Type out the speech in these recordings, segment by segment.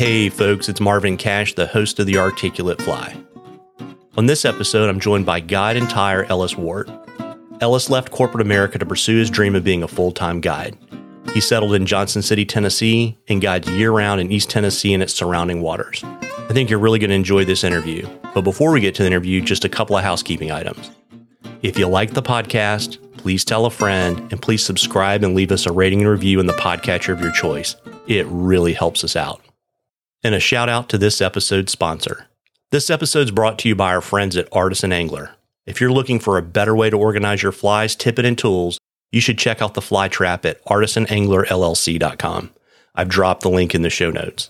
Hey, folks, it's Marvin Cash, the host of The Articulate Fly. On this episode, I'm joined by guide and tyer Ellis Ward. Ellis left corporate America to pursue his dream of being a full time guide. He settled in Johnson City, Tennessee, and guides year round in East Tennessee and its surrounding waters. I think you're really going to enjoy this interview. But before we get to the interview, just a couple of housekeeping items. If you like the podcast, please tell a friend and please subscribe and leave us a rating and review in the podcatcher of your choice. It really helps us out. And a shout out to this episode's sponsor. This episode is brought to you by our friends at Artisan Angler. If you're looking for a better way to organize your flies, tippet, and tools, you should check out the fly trap at artisananglerllc.com. I've dropped the link in the show notes.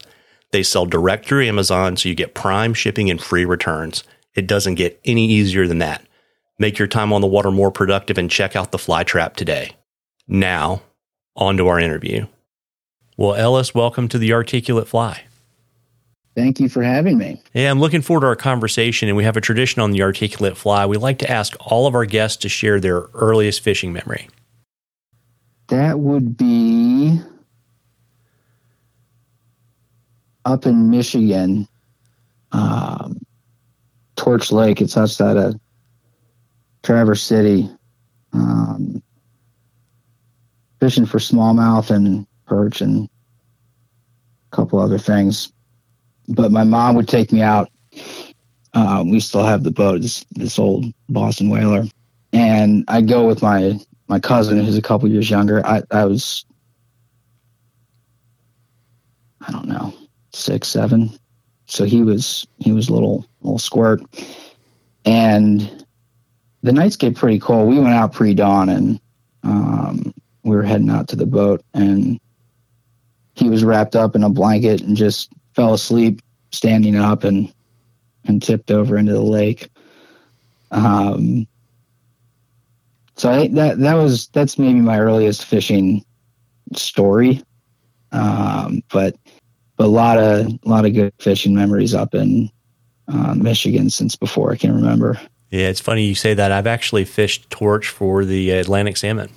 They sell direct through Amazon, so you get prime shipping and free returns. It doesn't get any easier than that. Make your time on the water more productive and check out the fly trap today. Now, on to our interview. Well, Ellis, welcome to the Articulate Fly. Thank you for having me. Yeah, I'm looking forward to our conversation, and we have a tradition on the Articulate Fly. We like to ask all of our guests to share their earliest fishing memory. That would be up in Michigan, um, Torch Lake. It's outside of Traverse City. Um, fishing for smallmouth and perch and a couple other things. But my mom would take me out. Um, we still have the boat, this, this old Boston whaler. And I'd go with my, my cousin, who's a couple years younger. I, I was, I don't know, six, seven. So he was, he was a little, little squirt. And the nights get pretty cold. We went out pre dawn and um, we were heading out to the boat, and he was wrapped up in a blanket and just fell asleep standing up and and tipped over into the lake. Um, so I, that that was that's maybe my earliest fishing story. Um, but but a lot of a lot of good fishing memories up in uh, Michigan since before I can remember. Yeah, it's funny you say that. I've actually fished torch for the Atlantic salmon.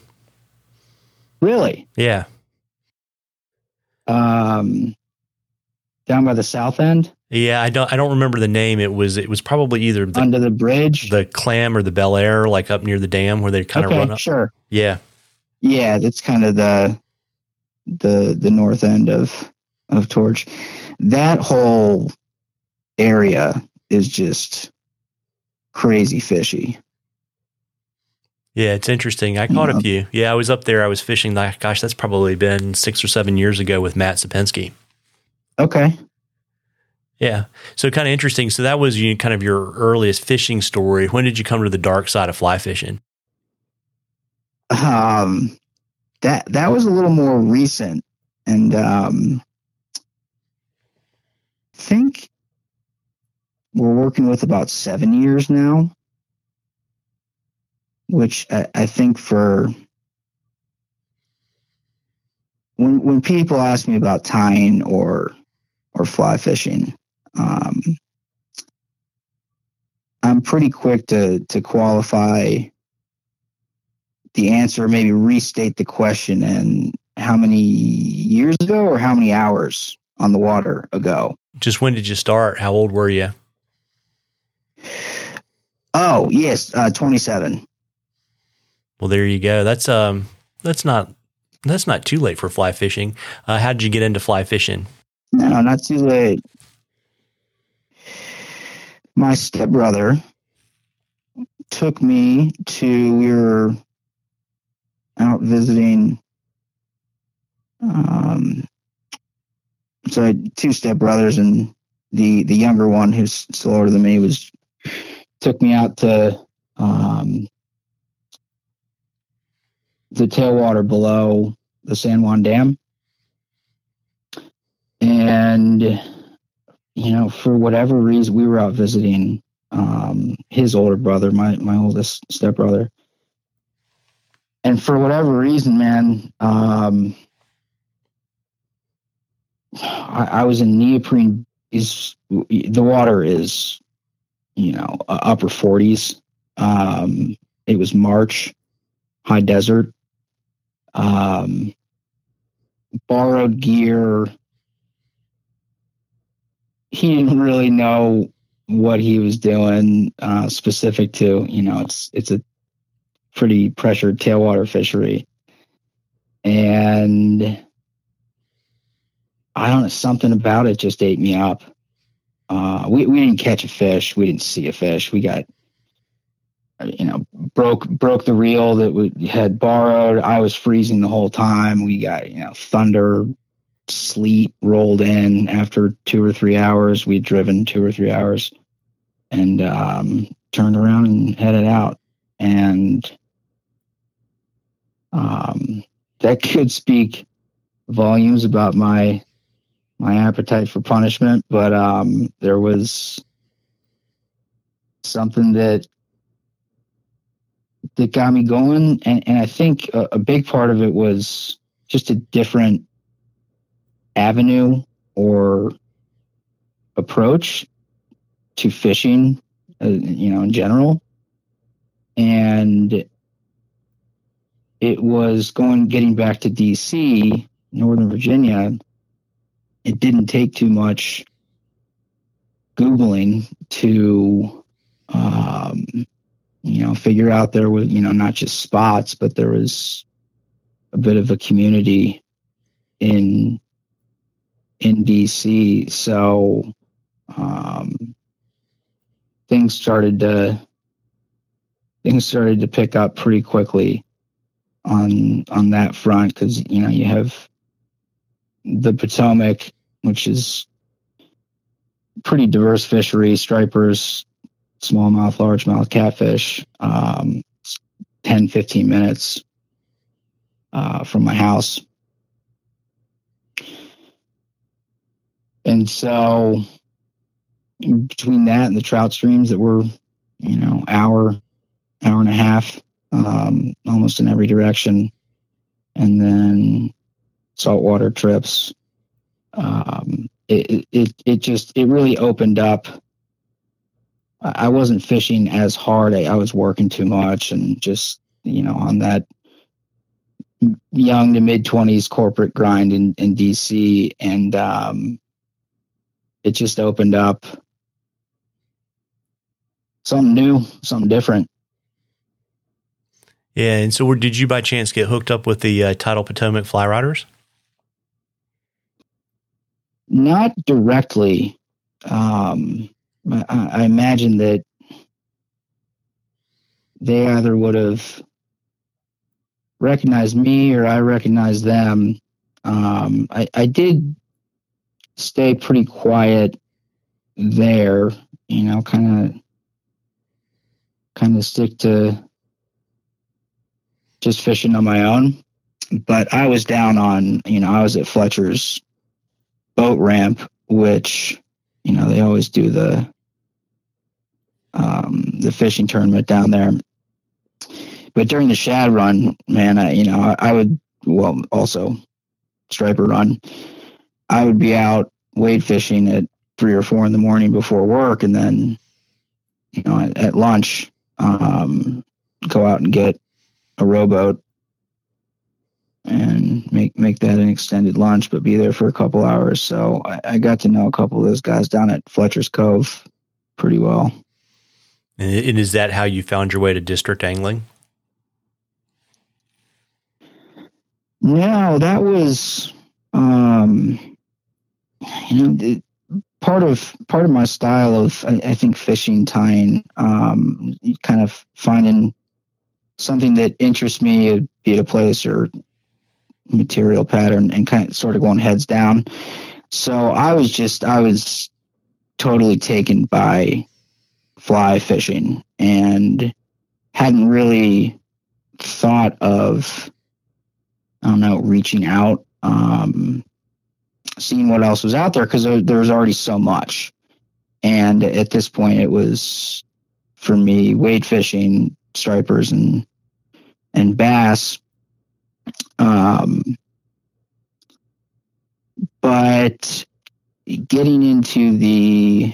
Really? Yeah. Um, down by the south end. Yeah, I don't. I don't remember the name. It was. It was probably either the, under the bridge, the clam, or the Bellaire, like up near the dam where they kind okay, of run up. Sure. Yeah. Yeah, that's kind of the the the north end of of Torch. That whole area is just crazy fishy. Yeah, it's interesting. I caught Yeah. a few. Yeah, I was up there. I was fishing. Like, gosh, that's probably been six or seven years ago with Matt Supinski. Okay. Yeah, so kind of interesting. So that was you kind of your earliest fishing story. When did you come to the dark side of fly fishing? Um, that that was a little more recent, and um, I think we're working with about seven years now, which I, I think for when when people ask me about tying or or fly fishing, um, I'm pretty quick to to qualify the answer, maybe restate the question and how many years ago or how many hours on the water ago. Just when did you start? How old were you? Oh yes, uh, 27. Well, there you go. That's um, that's not that's not too late for fly fishing. Uh, how did you get into fly fishing? No, not too late. My stepbrother took me to we were out visiting um so I had two stepbrothers and the the younger one who's still older than me was took me out to um the tailwater below the San Juan Dam and you know for whatever reason we were out visiting um his older brother my my oldest stepbrother. And for whatever reason man um I, I was in neoprene is the water is you know upper 40s um it was march high desert. Um borrowed gear he didn't really know what he was doing uh, specific to. You know, it's it's a pretty pressured tailwater fishery, and I don't know something about it just ate me up. Uh, we we didn't catch a fish. We didn't see a fish. We got you know broke broke the reel that we had borrowed. I was freezing the whole time. We got you know thunder, sleet rolled in after two or three hours. We'd driven two or three hours, and um, turned around and headed out. And um, that could speak volumes about my my appetite for punishment, but um, there was something that that got me going, and, and I think a, a big part of it was just a different avenue or approach to fishing, uh, you know, in general, and it was going getting back to DC, Northern Virginia it didn't take too much googling to um, you know figure out there was you know not just spots but there was a bit of a community in in dc so um, things started to things started to pick up pretty quickly on on that front because you know you have the Potomac, which is pretty diverse fishery, stripers, smallmouth, largemouth catfish, um, 10, 15 minutes uh, from my house. And so between that and the trout streams that were, you know, hour, hour and a half, um, almost in every direction. And then saltwater trips. Um, it, it, it just, it really opened up. I wasn't fishing as hard. I, I was working too much and just, you know, on that young to mid 20s corporate grind in, in DC. And um, it just opened up something new, something different. Yeah, and so did you by chance get hooked up with the uh, Tidal Potomac Fly Rodders? Not directly. Um, I, I imagine that they either would have recognized me or I recognized them. Um, I, I did stay pretty quiet there, you know, kind of kind of stick to just fishing on my own. But I was down on, you know, I was at Fletcher's boat ramp, which you know they always do the um, the fishing tournament down there. But during the shad run, man, I you know I, I would well also striper run. I would be out wade fishing at three or four in the morning before work, and then you know at, at lunch um, go out and get a rowboat and make make that an extended lunch, but be there for a couple hours. So I, I got to know a couple of those guys down at Fletcher's Cove pretty well. And is that how you found your way to district angling? No, that was, um, you know, the, part of part of my style of I, I think fishing tying, um, kind of finding something that interests me, be it a place or material pattern and kind of sort of going heads down. So I was just, I was totally taken by fly fishing and hadn't really thought of, I don't know, reaching out, um, seeing what else was out there because there, there was already so much. And at this point, it was for me wade fishing, stripers, and and bass um, but getting into the,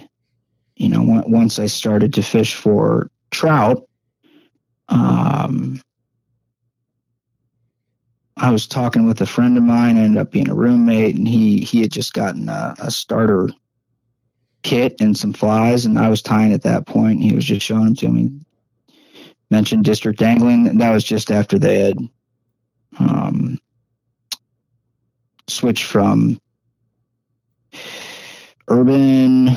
you know, once I started to fish for trout, um, I was talking with a friend of mine, ended up being a roommate, and he he had just gotten a, a starter kit and some flies, and I was tying at that point. He was just showing them to me. Mentioned district angling, and that was just after they had um, switched from urban.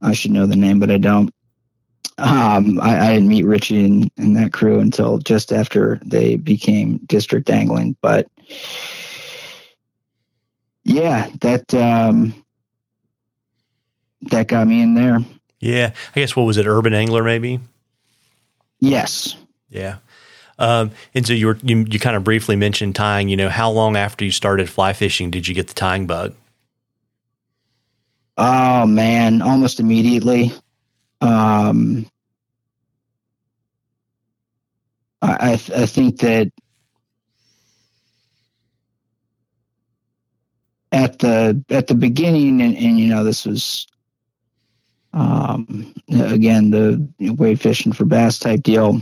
I should know the name, but I don't. Um, I, I, didn't meet Richie and, and, that crew until just after they became district angling. But yeah, that um, that got me in there. Yeah, I guess what was it, Urban Angler, maybe? Yes. Yeah. Um, and so you were you, you kind of briefly mentioned tying. You know, how long after you started fly fishing did you get the tying bug? Oh man, almost immediately. Um, I I think that at the at the beginning, and, and you know this was um, again the wade fishing for bass type deal.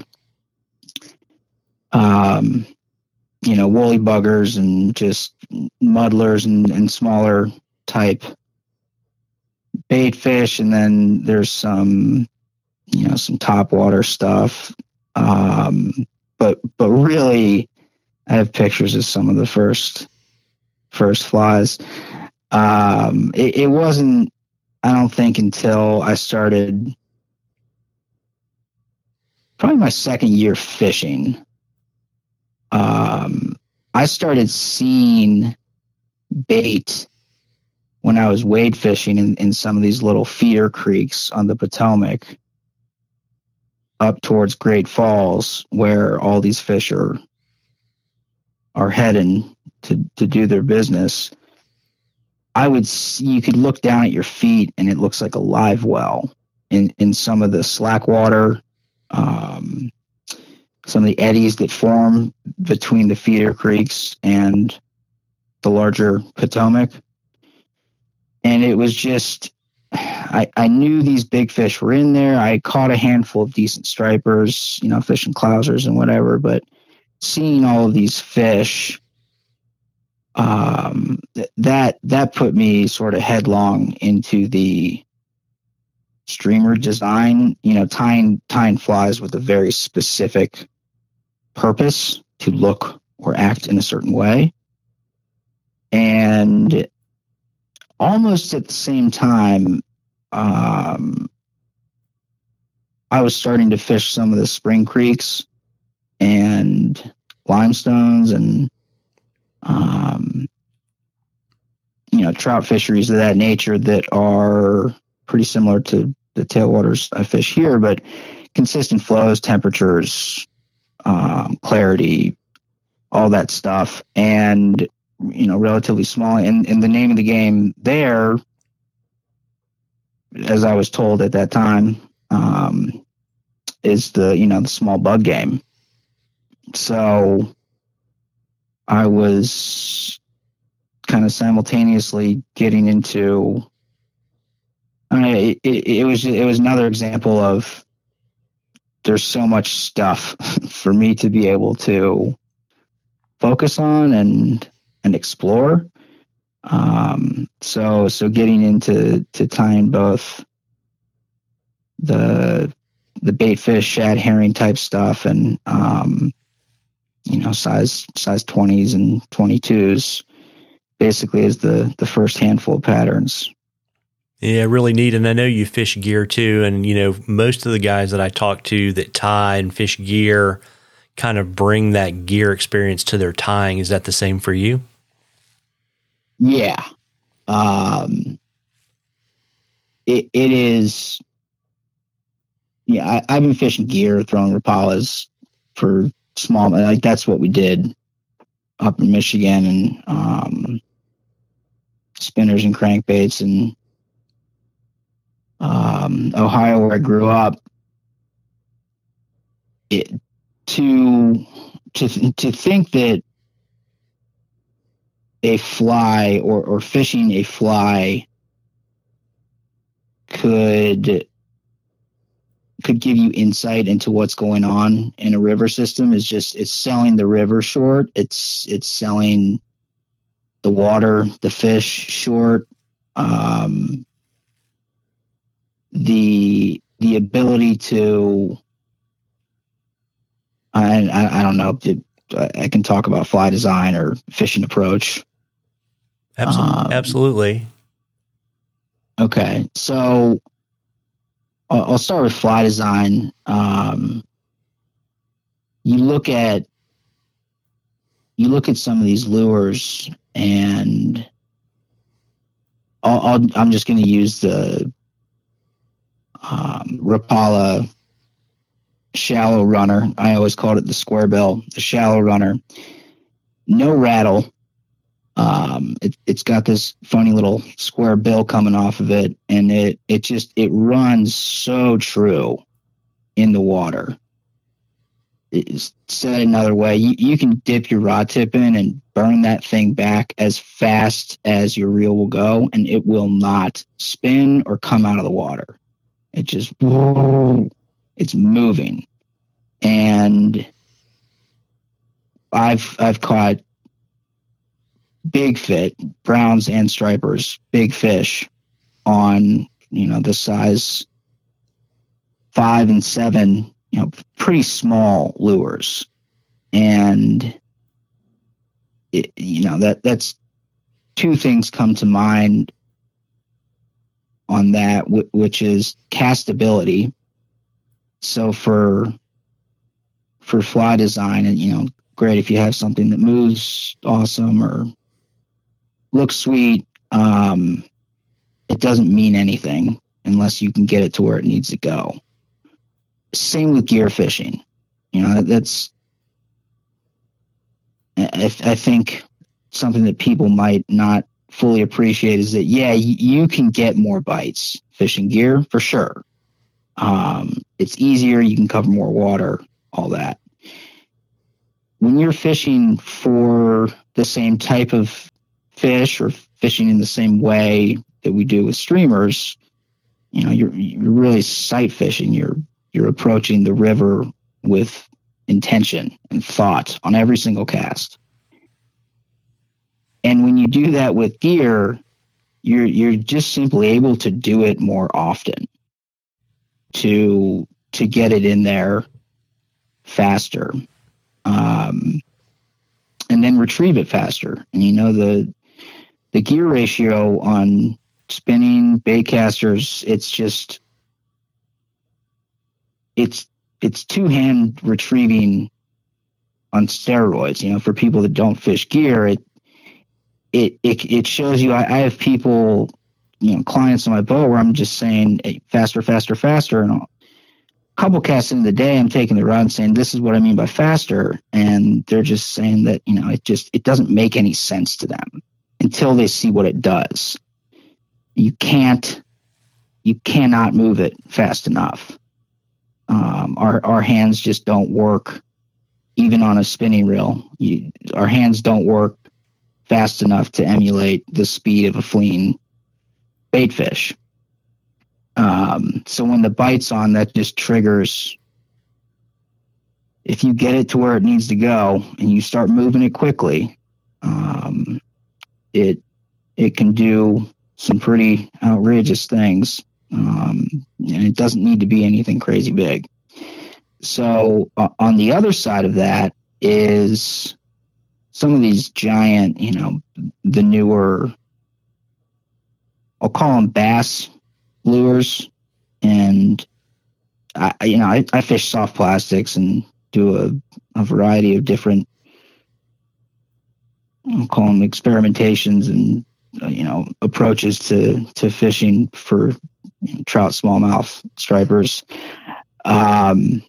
Um, you know, woolly buggers and just muddlers and, and smaller type bait fish, and then there's some, you know, some top water stuff. Um, but but really, I have pictures of some of the first first flies. Um, it, it wasn't, I don't think, until I started probably my second year fishing. Um, I started seeing bait when I was wade fishing in, in some of these little feeder creeks on the Potomac up towards Great Falls, where all these fish are are heading to to do their business. I would see, you could look down at your feet and it looks like a live well in in some of the slack water, um, some of the eddies that form between the feeder creeks and the larger Potomac and it was just I, I knew these big fish were in there. I caught a handful of decent stripers, you know, fishing clousers and whatever, but seeing all of these fish, um, th- that that put me sort of headlong into the streamer design. You know, tying tying flies with a very specific purpose to look or act in a certain way, and almost at the same time, um, I was starting to fish some of the spring creeks and limestones and um, you know trout fisheries of that nature that are pretty similar to the tailwaters I fish here, but consistent flows, temperatures, um, clarity, all that stuff, and you know, relatively small. And, and the name of the game there, as I was told at that time, um, is the, you know, the small bug game. So I was kind of simultaneously getting into, I mean, it, it, it was, it was another example of there's so much stuff for me to be able to focus on and and explore. Um, so so getting into to tying both the the bait fish, shad, herring type stuff, and um, you know size size twenties and twenty twos, basically is the the first handful of patterns. Yeah, really neat. And I know you fish gear too. And, you know, most of the guys that I talk to that tie and fish gear kind of bring that gear experience to their tying. Is that the same for you? Yeah. Um, it, it is. Yeah, I, I've been fishing gear, throwing Rapalas for small. Like that's what we did up in Michigan, and um, spinners and crankbaits, and um, Ohio, where I grew up. It, to to to think that a fly or, or fishing a fly could could give you insight into what's going on in a river system. Is just it's selling the river short. It's it's selling the water the fish short. Um the the ability to I, I, I don't know I can talk about fly design or fishing approach. Absolutely. Um, Absolutely. Okay, so I'll, I'll start with fly design. Um, you look at you look at some of these lures, and i am just going to use the um, Rapala shallow runner. I always called it the square bill, the shallow runner. No rattle. Um, it, has got this funny little square bill coming off of it, and it it just it runs so true in the water. It's said another way, you, you can dip your rod tip in and burn that thing back as fast as your reel will go, and it will not spin or come out of the water. It just it's moving, and I've I've caught big fit browns and stripers, big fish on you know the size five and seven, you know, pretty small lures, and it, you know that that's two things come to mind on that, which is castability. So for for fly design, and you know, great if you have something that moves awesome or looks sweet. Um, it doesn't mean anything unless you can get it to where it needs to go. Same with gear fishing. You know, that's I, I think something that people might not fully appreciate is that yeah, you can get more bites fishing gear for sure. Um, it's easier. You can cover more water. All that. When you're fishing for the same type of fish or fishing in the same way that we do with streamers, you know, you're you're really sight fishing. You're you're approaching the river with intention and thought on every single cast. And when you do that with gear, you're you're just simply able to do it more often to to get it in there faster um, and then retrieve it faster and you know the the gear ratio on spinning baitcasters it's just it's it's two hand retrieving on steroids. You know for people that don't fish gear it it it, it shows you I, I have people you know clients on my boat where I'm just saying hey, faster, faster, faster, and a couple casts in the day, I'm taking the rod saying this is what I mean by faster, and they're just saying that you know it just it doesn't make any sense to them until they see what it does. You can't, you cannot move it fast enough. Um, our our hands just don't work, even on a spinning reel. You, our hands don't work fast enough to emulate the speed of a fleeing bait fish. Um, so when the bite's on, that just triggers. If you get it to where it needs to go and you start moving it quickly, um, it it can do some pretty outrageous things, um, and it doesn't need to be anything crazy big. So uh, on the other side of that is some of these giant, you know, the newer, I'll call them bass lures. And I, you know, I, I fish soft plastics and do a, a variety of different, I'll call them experimentations and, uh, you know, approaches to, to fishing for trout, smallmouth, stripers. Um,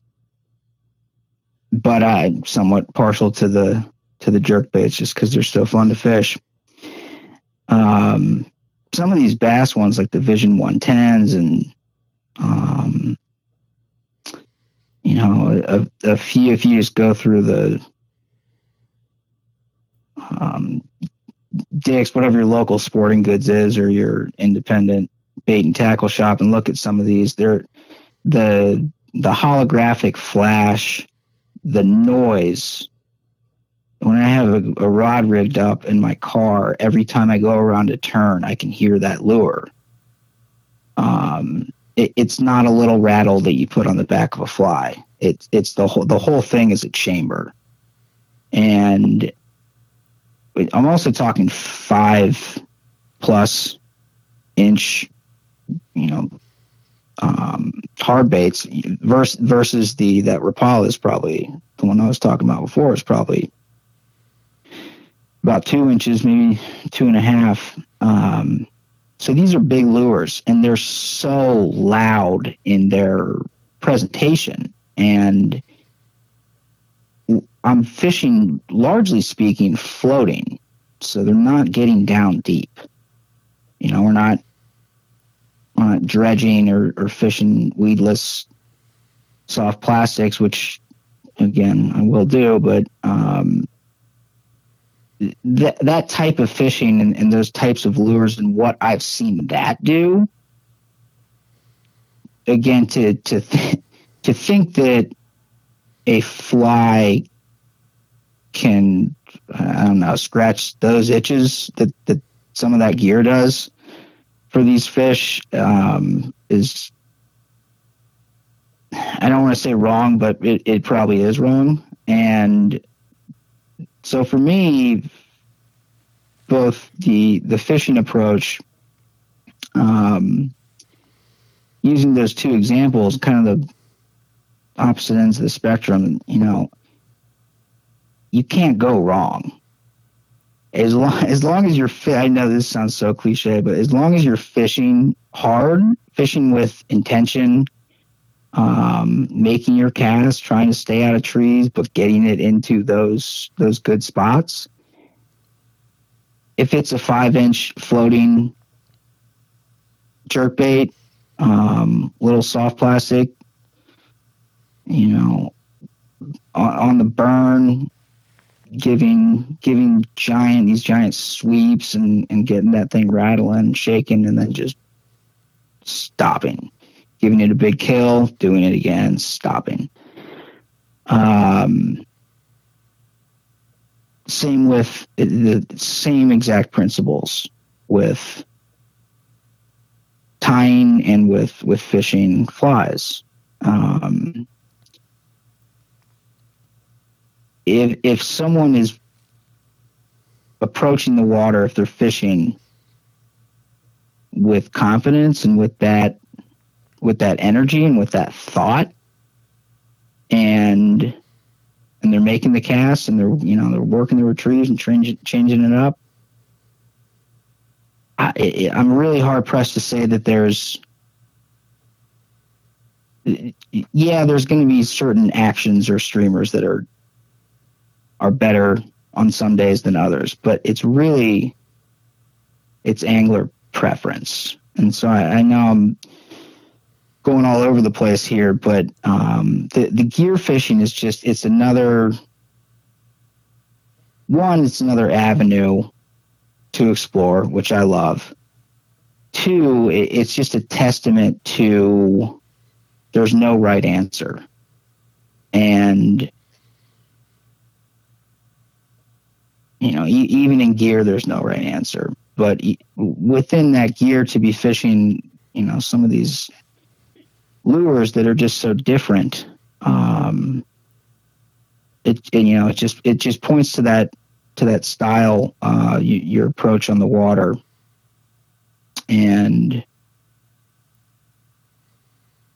but I'm somewhat partial to the to the jerk baits just because they're so fun to fish. Um, some of these bass ones, like the Vision 110s, and um, you know, a, a, few. If you just go through the um, Dick's, whatever your local sporting goods is, or your independent bait and tackle shop, and look at some of these, they're the the holographic flash, the noise when I have a, a, rod rigged up in my car, every time I go around a turn, I can hear that lure. Um, it, it's not a little rattle that you put on the back of a fly. It's it's the whole the whole thing is a chamber, and I'm also talking five plus inch, you know, um, hard baits versus versus the that Rapala is probably the one I was talking about before is probably about two inches, maybe two and a half. Um, so these are big lures, and they're so loud in their presentation. And I'm fishing, largely speaking, floating, so they're not getting down deep. You know, we're not we're not dredging or, or fishing weedless soft plastics, which again I will do, but um, that that type of fishing and, and those types of lures and what I've seen that do. Again, to to th- to think that a fly can I don't know scratch those itches that that some of that gear does for these fish um, is I don't want to say wrong, but it, it probably is wrong. And so for me, both the the fishing approach, um, using those two examples, kind of the opposite ends of the spectrum, you know, you can't go wrong. As long as long as you're fit, I know this sounds so cliche, but as long as you're fishing hard, fishing with intention, um, making your cast, trying to stay out of trees, but getting it into those those good spots. If it's a five inch floating jerk bait, um, little soft plastic, you know, on, on the burn, giving giving giant these giant sweeps and and getting that thing rattling, shaking, and then just stopping giving it a big kill, doing it again, stopping. Um, same with the same exact principles with tying and with with fishing flies. Um, if if someone is approaching the water, if they're fishing with confidence and with that with that energy and with that thought and and they're making the cast and they're you know they're working the retrieves and changing changing it up I, i'm really hard pressed to say that there's yeah there's going to be certain actions or streamers that are are better on some days than others but it's really it's angler preference and so I, I know i'm going all over the place here, but um, the the gear fishing is just it's another one. It's another avenue to explore, which I love. Two, it, it's just a testament to there's no right answer, and you know, even in gear, there's no right answer. But within that gear, to be fishing, you know, some of these lures that are just so different. Um, it, and, you know, it just it just points to that to that style, uh, you, your approach on the water, and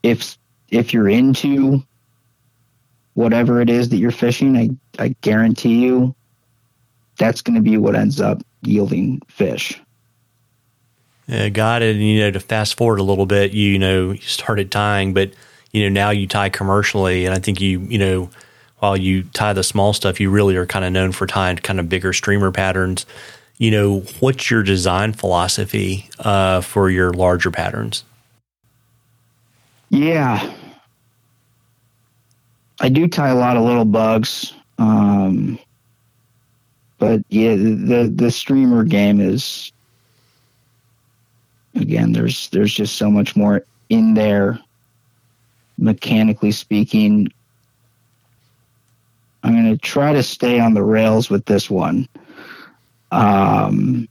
if if you're into whatever it is that you're fishing, I I guarantee you that's going to be what ends up yielding fish uh, got it. And, you know, to fast forward a little bit, you, you know, you started tying, but, you know, now you tie commercially. And I think you, you know, while you tie the small stuff, you really are kind of known for tying kind of bigger streamer patterns. You know, what's your design philosophy uh, for your larger patterns? Yeah. I do tie a lot of little bugs. Um, but yeah, the the streamer game is again, there's there's just so much more in there. Mechanically speaking, I'm going to try to stay on the rails with this one. Um,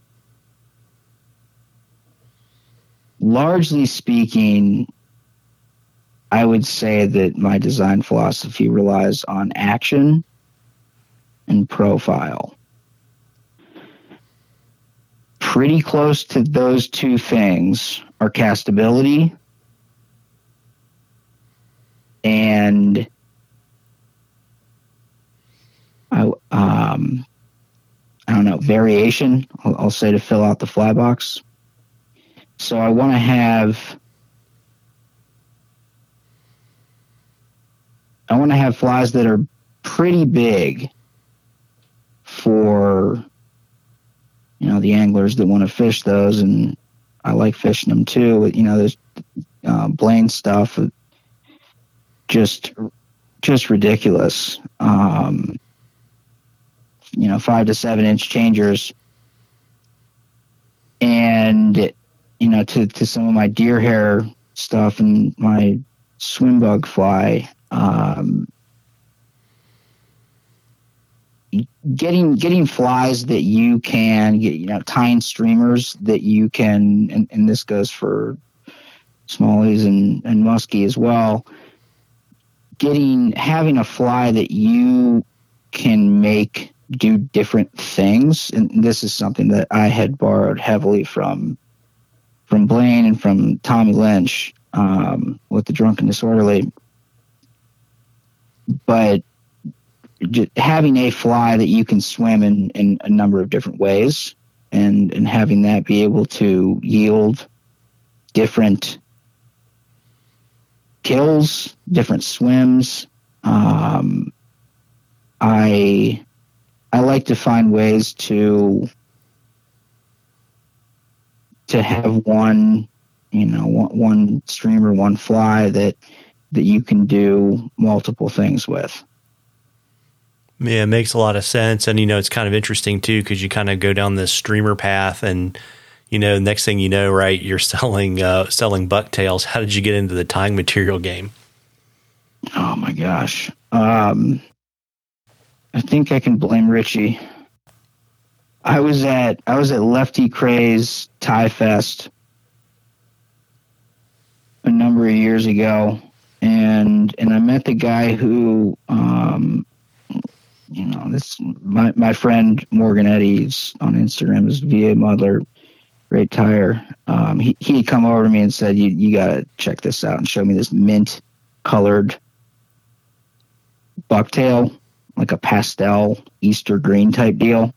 largely speaking, I would say that my design philosophy relies on action and profile. Pretty close to those two things are castability and I, um, I don't know, variation, I'll, I'll say to fill out the fly box. So I want to have I want to have flies that are pretty big for you know the anglers that want to fish those, and I like fishing them too. You know, there's uh, Blane stuff, just just ridiculous. Um, you know, five to seven inch changers, and you know, to to some of my deer hair stuff and my swim bug fly um, getting getting flies that you can get you know tying streamers that you can and, and this goes for smallies and, and muskie as well getting having a fly that you can make do different things. And this is something that i had borrowed heavily from from blane and from tommy lynch um, with the drunken disorderly. But having a fly that you can swim in, in a number of different ways and, and having that be able to yield different kills, different swims. Um, I I like to find ways to to have one, you know, one, one streamer, one fly that that you can do multiple things with. Yeah, it makes a lot of sense. And, you know, it's kind of interesting too, because you kind of go down this streamer path and, you know, next thing you know, right, you're selling, uh, selling bucktails. How did you get into the tying material game? Oh my gosh. Um, I think I can blame Richie. I was at, I was at Lefty Kreh's Tie Fest a number of years ago and and I met the guy who, um, you know, this my my friend Morgan Eddy's on Instagram is VA Muddler, great tire. Um, he he come over to me and said, "You you gotta check this out and show me this mint colored bucktail, like a pastel Easter green type deal."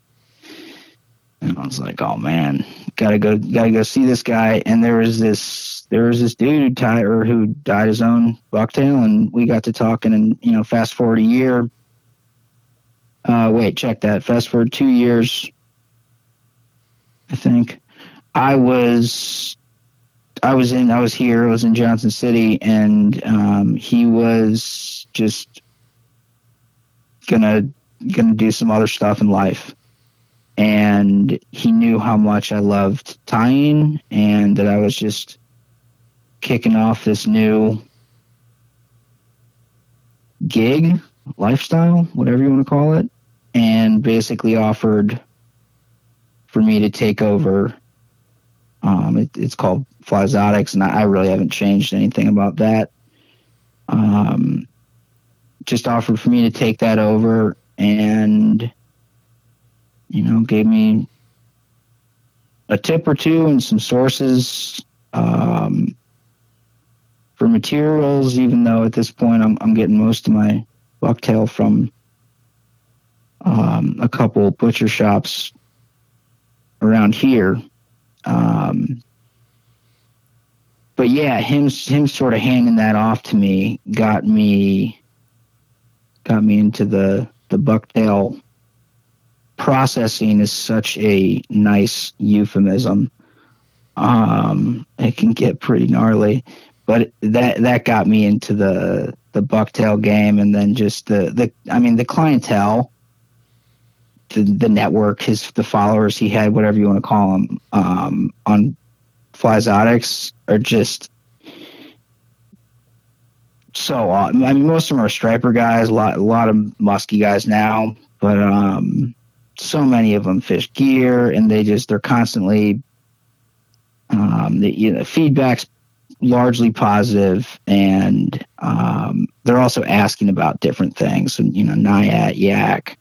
And I was like, "Oh man, gotta go, gotta go see this guy." And there was this there was this dude Tyler who died his own bucktail, and we got to talking. And you know, fast forward a year. Uh, wait, check that. Fast forward two years. I think I was I was in I was here. I was in Johnson City, and um, he was just gonna gonna do some other stuff in life. And he knew how much I loved tying, and that I was just kicking off this new gig lifestyle, whatever you want to call it, and basically offered for me to take over. Um, it, it's called Flyzotics, and I, I, really haven't changed anything about that. Um, just offered for me to take that over, and you know, gave me a tip or two and some sources. Um, for materials, even though at this point I'm, I'm getting most of my bucktail from um, a couple butcher shops around here. Um, but yeah, him him sort of handing that off to me got me got me into the the bucktail processing is such a nice euphemism. Um, it can get pretty gnarly, but that that got me into the the bucktail game, and then just the the I mean the clientele, the the network, his the followers he had, whatever you want to call them, um, on Flyzotics are just so I mean, most of them are striper guys, a lot, a lot of musky guys now, but um, so many of them fish gear, and they just they're constantly um, the you know, feedback's largely positive, and um, they're also asking about different things, and you know, Naiad, Yak,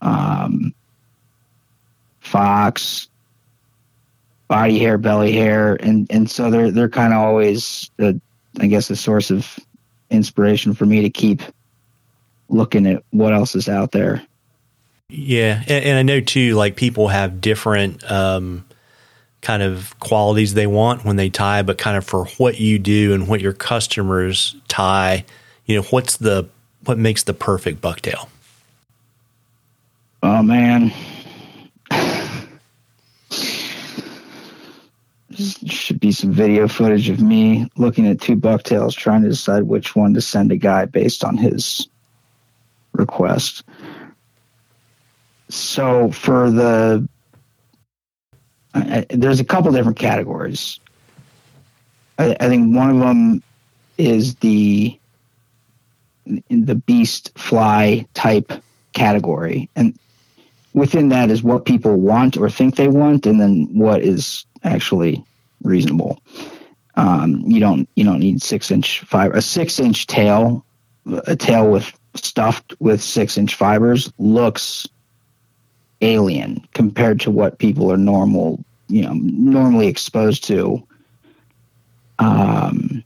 um, Fox, body hair, belly hair, and and so they're they're kind of always, a, I guess, a source of inspiration for me to keep looking at what else is out there. Yeah, and, and I know too, like people have different um, kind of qualities they want when they tie, but kind of for what you do and what your customers tie, you know, what's the what makes the perfect bucktail? Oh man. should be some video footage of me looking at two bucktails trying to decide which one to send a guy based on his request. So for the I, there's a couple different categories. I, I think one of them is the the beast fly type category, and within that is what people want or think they want, and then what is actually reasonable. Um, you don't you don't need six inch fiber. A six inch tail, a tail with stuffed with six inch fibers looks alien compared to what people are normal you know normally exposed to. Um,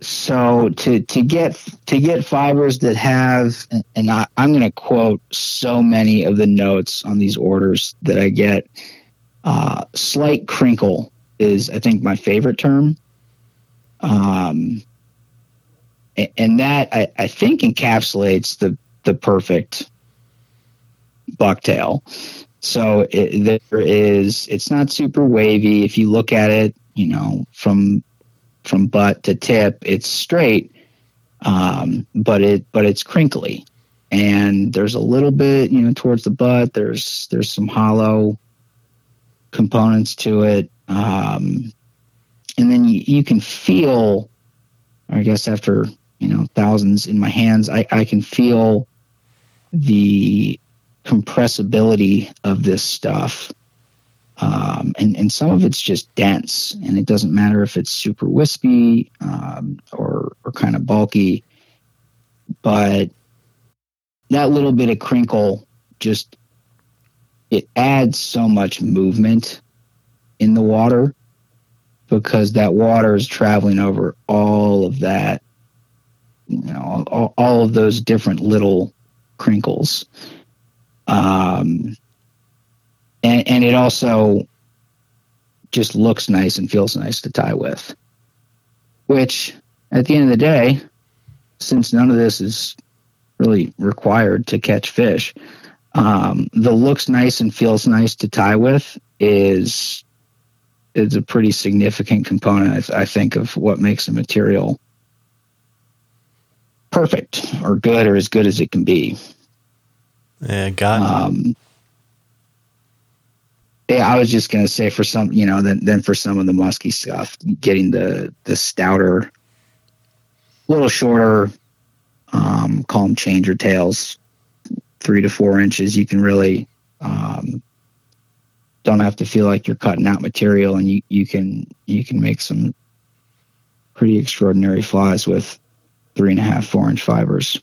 so to to get to get fibers that have and I, I'm going to quote so many of the notes on these orders that I get. Uh, slight crinkle is I think my favorite term. Um, and that I, I think encapsulates the the perfect bucktail. So it, there is it's not super wavy. If you look at it, you know from from butt to tip, it's straight, um, but it but it's crinkly, and there's a little bit you know towards the butt. There's there's some hollow components to it, um, and then you, you can feel. I guess after you know thousands in my hands, I, I can feel the compressibility of this stuff. Um, and, and some of it's just dense, and it doesn't matter if it's super wispy um, or, or kind of bulky. But that little bit of crinkle just it adds so much movement in the water because that water is traveling over all of that you know all, all of those different little crinkles um, and, and it also just looks nice and feels nice to tie with. Which, at the end of the day, since none of this is really required to catch fish, um, the looks nice and feels nice to tie with is is a pretty significant component, I, I think, of what makes a material perfect or good or as good as it can be. Yeah, got. Um, yeah, I was just gonna say for some, you know, then then for some of the musky stuff, getting the the stouter, a little shorter, um, call them changer tails, three to four inches. You can really um, don't have to feel like you're cutting out material, and you you can you can make some pretty extraordinary flies with three and a half, four inch fibers.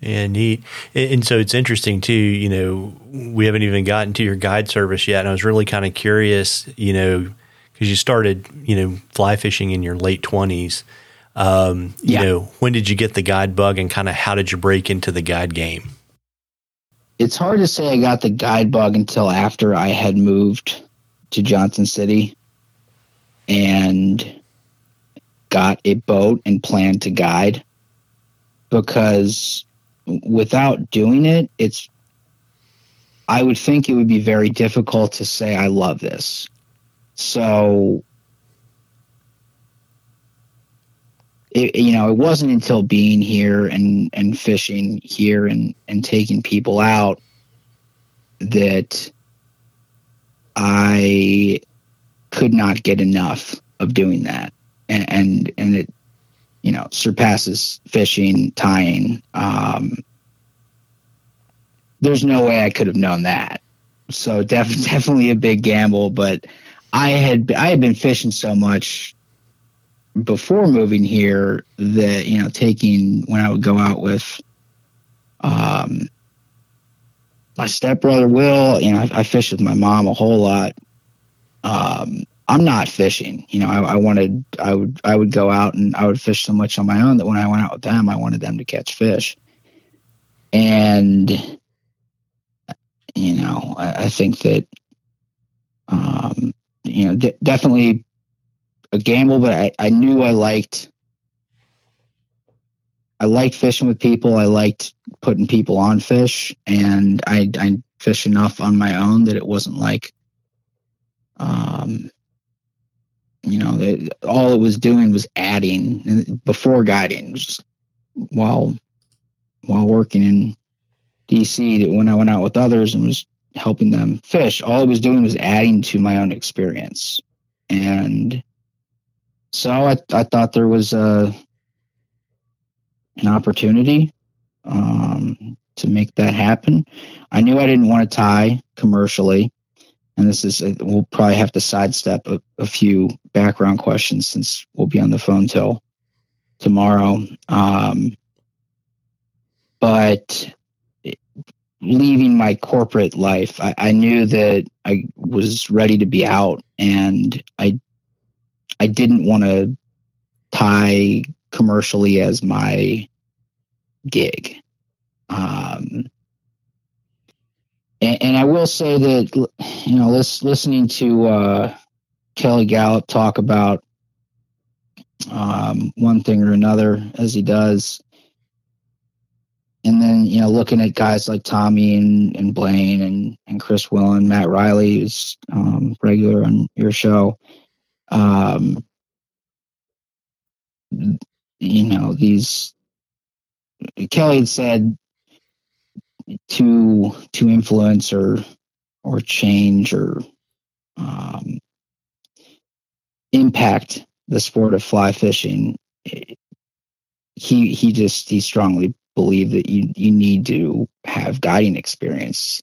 Yeah, neat. And so it's interesting too, you know, we haven't even gotten to your guide service yet. And I was really kind of curious, you know, because you started, you know, fly fishing in your late 20s. Um, you know, when did you get the guide bug and kind of how did you break into the guide game? It's hard to say I got the guide bug until after I had moved to Johnson City and got a boat and planned to guide because without doing it, it's I would think it would be very difficult to say I love this. So it, you know, it wasn't until being here and and fishing here and and taking people out that I could not get enough of doing that. And and, and it you know surpasses fishing, tying. Um, there's no way I could have known that. So def- definitely a big gamble, but I had I had been fishing so much before moving here that you know taking when I would go out with um my stepbrother Will, you know, I, I fished with my mom a whole lot. Um, I'm not fishing. You know, I, I, wanted, I would, I would go out and I would fish so much on my own that when I went out with them, I wanted them to catch fish. And, you know, I, I think that, um, you know, definitely a gamble, but I, I knew I liked, I liked fishing with people. I liked putting people on fish and I, I fish enough on my own that it wasn't like, um, you know, all it was doing was adding before guiding, while while working in DC. That when I went out with others and was helping them fish, all it was doing was adding to my own experience, and so I I thought there was a an opportunity um, to make that happen. I knew I didn't want to tie commercially and this is we'll probably have to sidestep a, a, few background questions since we'll be on the phone till tomorrow. Um, but leaving my corporate life I, I, knew that i was ready to be out and i i didn't want to tie commercially as my gig. Um, and, and I will say that you know, listening to uh, Kelly Galloup talk about um, one thing or another as he does, and then you know, looking at guys like Tommy and, and Blane and, and Chris Willen, Matt Riley, who's um, regular on your show. Um, you know, these Kelly had said to to influence or or change or um, impact the sport of fly fishing, he he just he strongly believed that you you need to have guiding experience,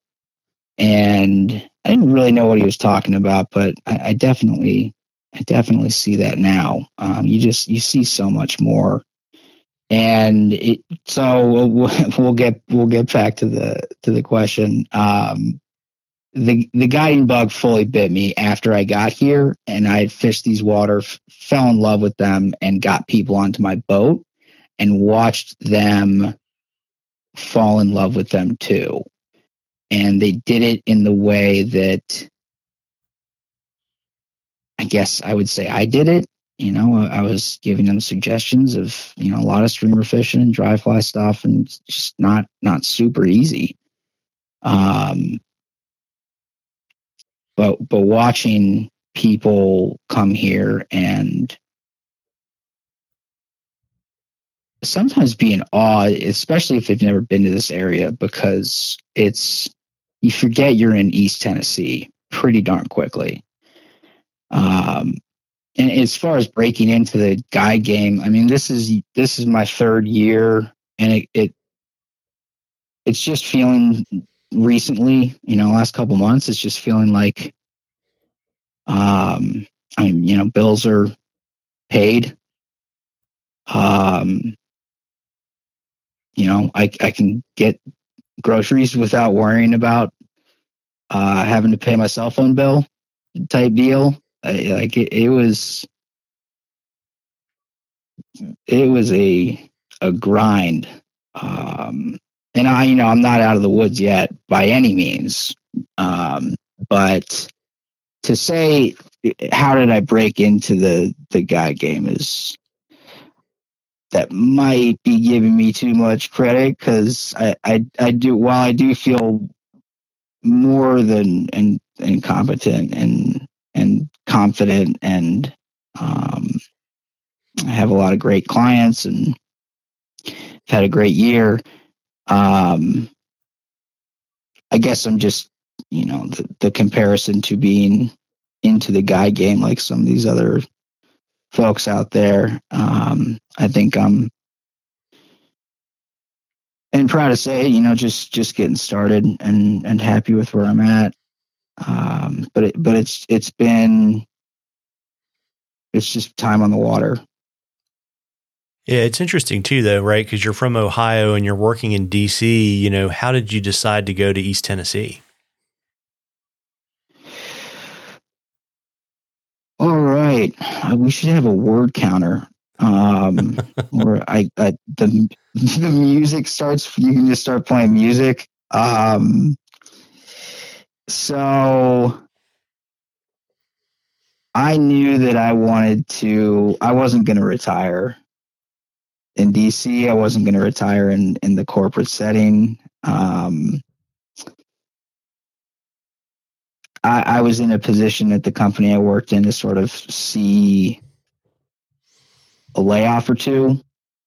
and I didn't really know what he was talking about, but I, I definitely I definitely see that now. Um, you just you see so much more and it, so we'll, we'll, get we'll get back to the to the question. Um, the the guiding bug fully bit me after I got here, and I had fished these water, fell in love with them, and got people onto my boat, and watched them fall in love with them too. And they did it in the way that I guess I would say I did it you know, I was giving them suggestions of, you know, a lot of streamer fishing and dry fly stuff and just not, not super easy. Um, but, but watching people come here and sometimes be in awe, especially if they've never been to this area, because it's, you forget you're in East Tennessee pretty darn quickly. Um, and as far as breaking into the guide game, I mean, this is this is my third year, and it, it it's just feeling recently, you know, last couple months, it's just feeling like, um, I mean, you know, bills are paid. Um, you know, I I can get groceries without worrying about uh, having to pay my cell phone bill type deal. Like it, it was it was a a grind um and i you know i'm not out of the woods yet by any means um but to say how did i break into the the guy game is that might be giving me too much credit because I, I i do while i do feel more than and incompetent and and confident and um, I have a lot of great clients and had a great year. Um, I guess I'm just, you know, the, the comparison to being into the guy game like some of these other folks out there. Um, I think I'm and proud to say, you know, just just getting started and and happy with where I'm at. Um, but it, but it's it's been it's just time on the water. Yeah, it's interesting too, though, right? Because you're from Ohio and you're working in DC. You know, how did you decide to go to East Tennessee? All right, we should have a word counter. Um, where I, I the the music starts. You can just start playing music. Um, so I knew that I wanted to. I wasn't going to retire in DC. I wasn't going to retire in in the corporate setting. Um, I, I was in a position at the company I worked in to sort of see a layoff or two,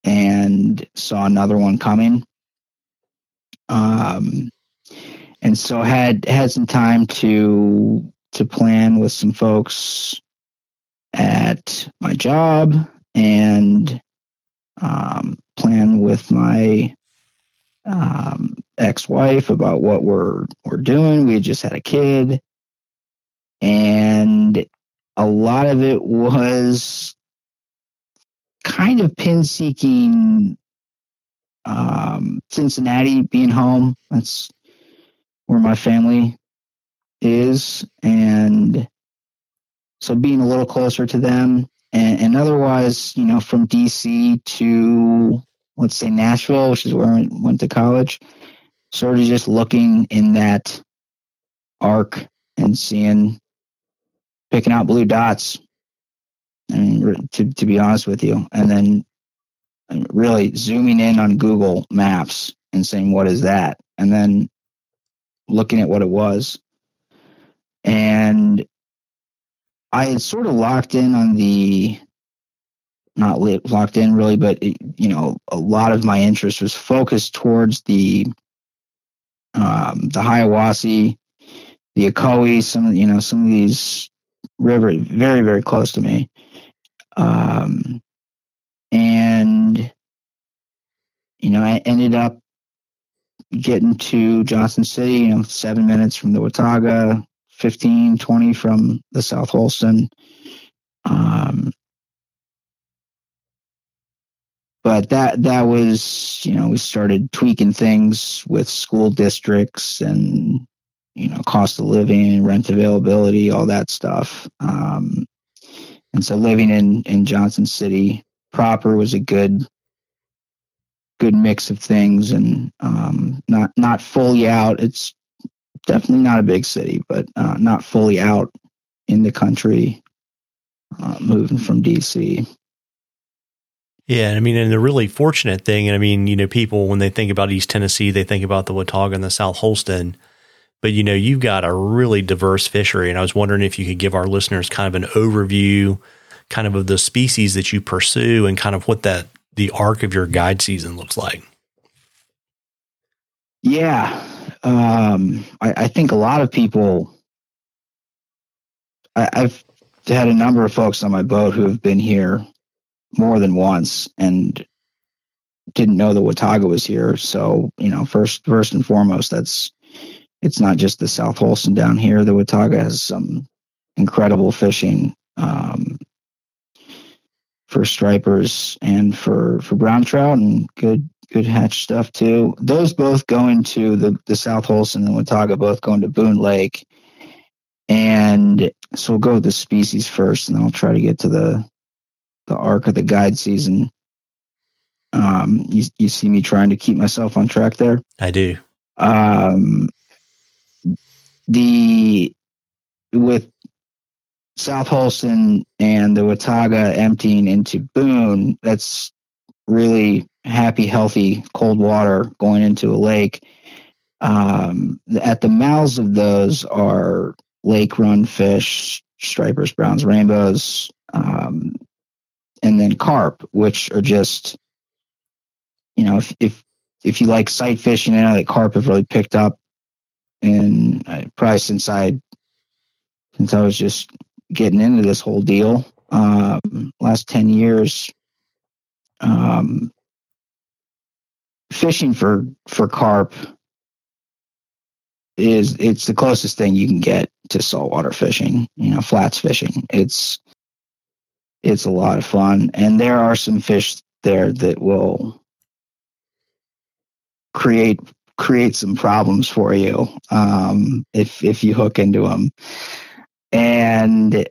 and saw another one coming. Um, and so had had some time to to plan with some folks at my job and um, plan with my um, ex-wife about what we're we're doing. We had just had a kid, and a lot of it was kind of pin seeking. Um, Cincinnati being home, that's where my family is, and so being a little closer to them and, and otherwise, you know, from DC to let's say Nashville, which is where I went to college, sort of just looking in that arc and seeing, picking out blue dots. I mean, to, to be honest with you, and then really zooming in on Google Maps and saying, what is that? And then looking at what it was. And I had sort of locked in on the not locked in really, but it, you know, a lot of my interest was focused towards the um, the Hiwassee, the Ocoee, some of you know some of these rivers very very close to me, um, and you know I ended up getting to Johnson City, you know, seven minutes from the Watauga, 15, 20 from the South Holston. Um, but that that was you know we started tweaking things with school districts and you know cost of living rent availability all that stuff um, and so living in in johnson city proper was a good good mix of things and um, not not fully out it's definitely not a big city, but uh, not fully out in the country, uh, moving from DC. Yeah, I mean, and the really fortunate thing, and I mean, you know, people when they think about East Tennessee, they think about the Watauga and the South Holston, but you know, you've got a really diverse fishery, and I was wondering if you could give our listeners kind of an overview, kind of of the species that you pursue, and kind of what that the arc of your guide season looks like. Yeah, um, I, I, think a lot of people. I, I've had a number of folks on my boat who have been here more than once and didn't know the Watauga was here. So you know, first first and foremost, that's it's not just the South Holston down here. The Watauga has some incredible fishing um, for stripers and for for brown trout and good good hatch stuff too. Those both go into the, the South Holston and the Watauga both go into Boone Lake. And so we'll go with the species first, and then I'll try to get to the the arc of the guide season. Um, you, you see me trying to keep myself on track there. I do. Um, the with South Holston and the Watauga emptying into Boone, that's really happy, healthy cold water going into a lake. Um, at the mouths of those are lake run fish, stripers, browns, rainbows, um, and then carp, which are just, you know, if if if you like sight fishing, I know that carp have really picked up, and uh, probably since I since I was just getting into this whole deal, um, last ten years, um, fishing for for carp is it's the closest thing you can get to saltwater fishing. You know, flats fishing. It's it's a lot of fun, and there are some fish there that will create create some problems for you um, if if you hook into them. And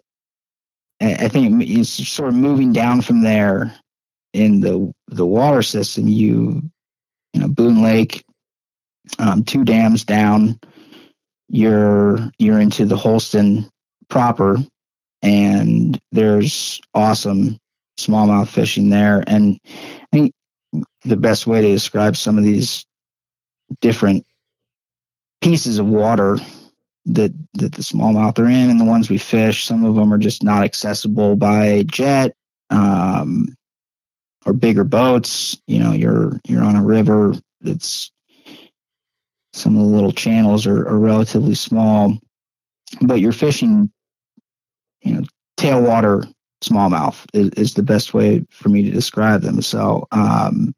I think it's sort of moving down from there in the the water system. You you know Boone Lake, um, two dams down. You're you're into the Holston proper, and there's awesome smallmouth fishing there. And I think the best way to describe some of these different pieces of water that that the smallmouth are in and the ones we fish. Some of them are just not accessible by jet um, or bigger boats. You know, you're you're on a river that's some of the little channels are, are relatively small, but you're fishing, you know, tailwater smallmouth is, is the best way for me to describe them. So, um,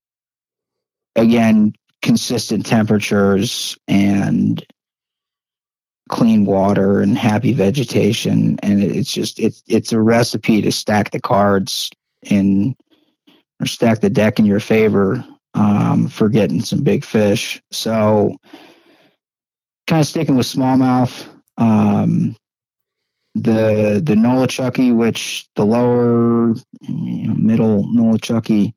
again, consistent temperatures and clean water and happy vegetation and it's just it's it's a recipe to stack the cards in or stack the deck in your favor um, for getting some big fish so kind of sticking with smallmouth um, the the Nolichucky, which the lower you know, middle Nolichucky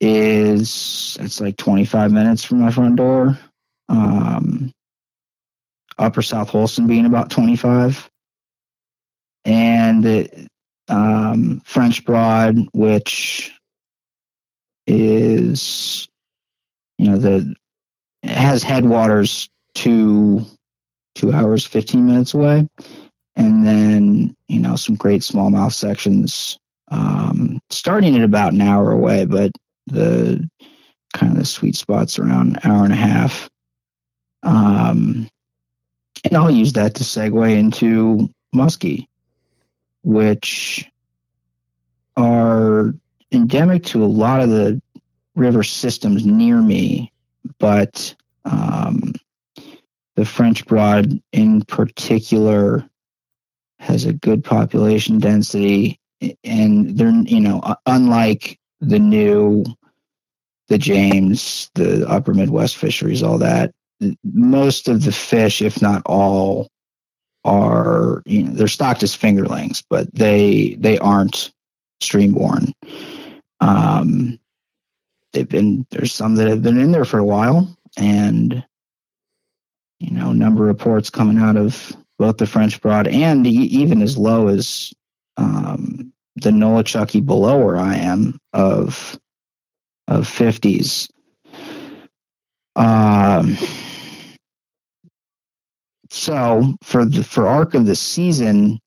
is it's like 25 minutes from my front door. Um, Upper South Holston being about 25. And um, French Broad, which is, you know, the has headwaters two two hours, 15 minutes away. And then, you know, some great smallmouth sections um, starting at about an hour away, but the kind of the sweet spots around an hour and a half. Um, and I'll use that to segue into muskie, which are endemic to a lot of the river systems near me, but um, the French Broad in particular has a good population density, and they're you know unlike the new, the James, the Upper Midwest fisheries, all that most of the fish, if not all, are you know they're stocked as fingerlings, but they they aren't streamborn. Um, they've been there's some that have been in there for a while, and you know number of reports coming out of both the French Broad and even as low as um, the Nolichucky below where I am of of fifties. Um, so for the for arc of the season,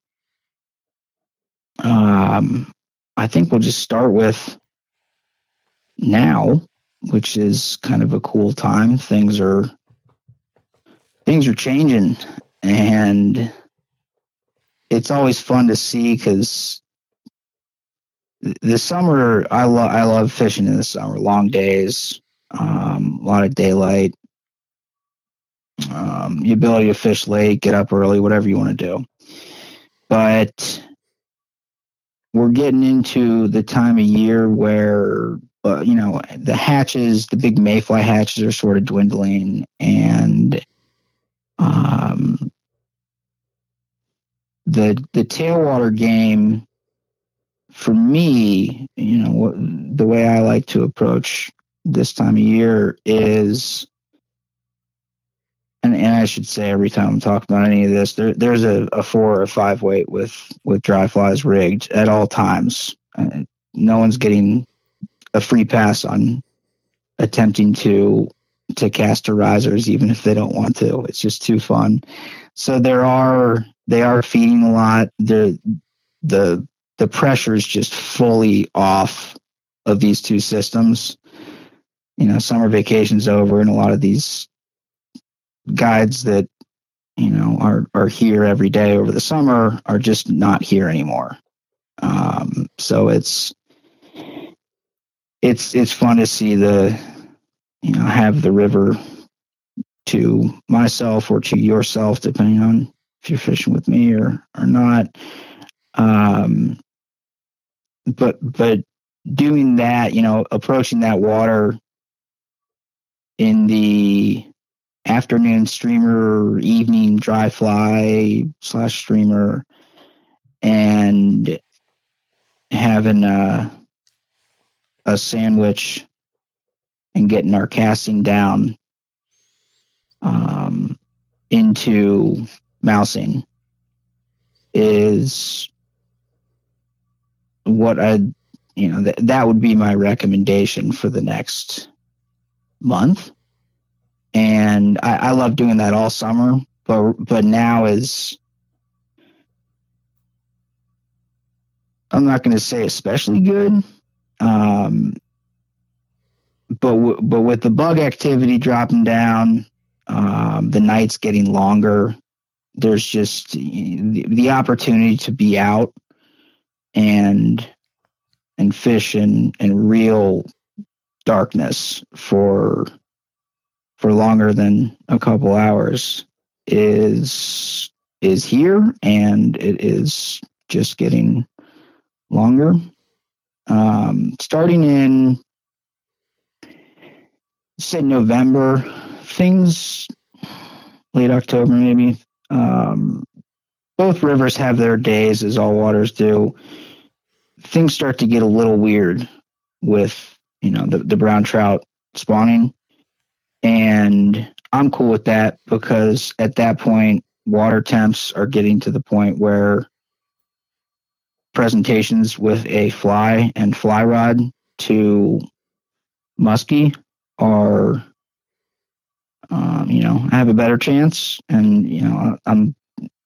um, I think we'll just start with now, which is kind of a cool time. Things are things are changing, and it's always fun to see because the summer I love I love fishing in the summer. Long days, um, a lot of daylight, um, the ability to fish late, get up early, whatever you want to do. But we're getting into the time of year where uh, you know the hatches, the big mayfly hatches, are sort of dwindling, and um, the the tailwater game for me, you know, the way I like to approach this time of year is and, and I should say every time I'm talking about any of this, there, there's a, a four or five weight with with dry flies rigged at all times. Uh, no one's getting a free pass on attempting to to cast to risers, even if they don't want to. It's just too fun. So there are they are feeding a lot. The the the pressure is just fully off of these two systems. You know, summer vacation's over, and a lot of these guides that you know are are here every day over the summer are just not here anymore. Um, so it's it's it's fun to see the you know have the river to myself or to yourself, depending on if you're fishing with me or or not. Um, but but doing that, you know, approaching that water in the afternoon streamer, evening dry fly slash streamer, and having a, a sandwich and getting our casting down um, into mousing is what I, you know, th- that would be my recommendation for the next month. And I, I love doing that all summer, but but now is I'm not going to say especially good, um, but w- but with the bug activity dropping down, um, the nights getting longer, there's just the, the opportunity to be out and and fish in in real darkness for for longer than a couple hours is is here and it is just getting longer. Um, starting in say november things late october maybe um, both rivers have their days as all waters do. Things start to get a little weird with you know the, the brown trout spawning and i'm cool with that because at that point water temps are getting to the point where presentations with a fly and fly rod to muskie are um, you know i have a better chance and you know i'm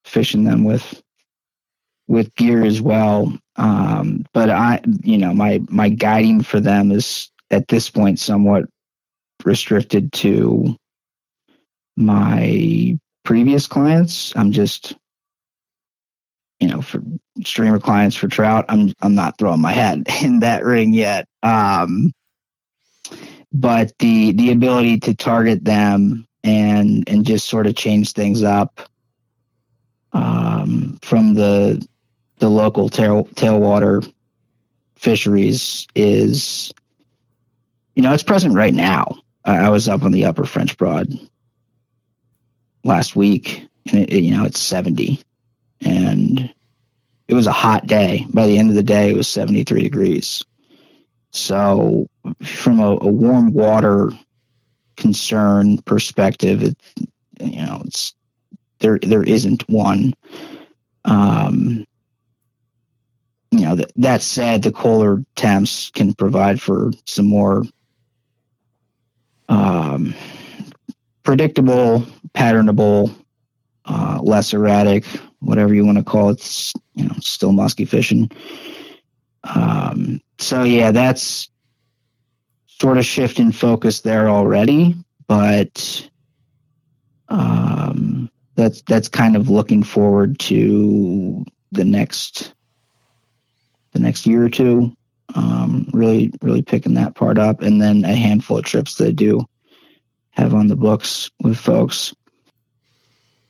fishing them with with gear as well. Um, but I, you know, my my guiding for them is at this point somewhat restricted to my previous clients. I'm just, you know, for streamer clients for trout, I'm I'm not throwing my hat in that ring yet. Um, but the the ability to target them and and just sort of change things up um, from the the local tail, tailwater fisheries is, you know, it's present right now. I, I was up on the upper French Broad last week, and it, it, you know, it's 70. And it was a hot day. By the end of the day, it was 73 degrees. So, from a, a warm water concern perspective, it, you know, it's there. There isn't one. Um, you know, that, that said, the colder temps can provide for some more um, predictable, patternable, uh, less erratic, whatever you want to call it. It's, you know, still musky fishing. Um, so yeah, that's sort of shift in focus there already, but um, that's that's kind of looking forward to the next the next year or two. Um, really, really picking that part up, and then a handful of trips that I do have on the books with folks.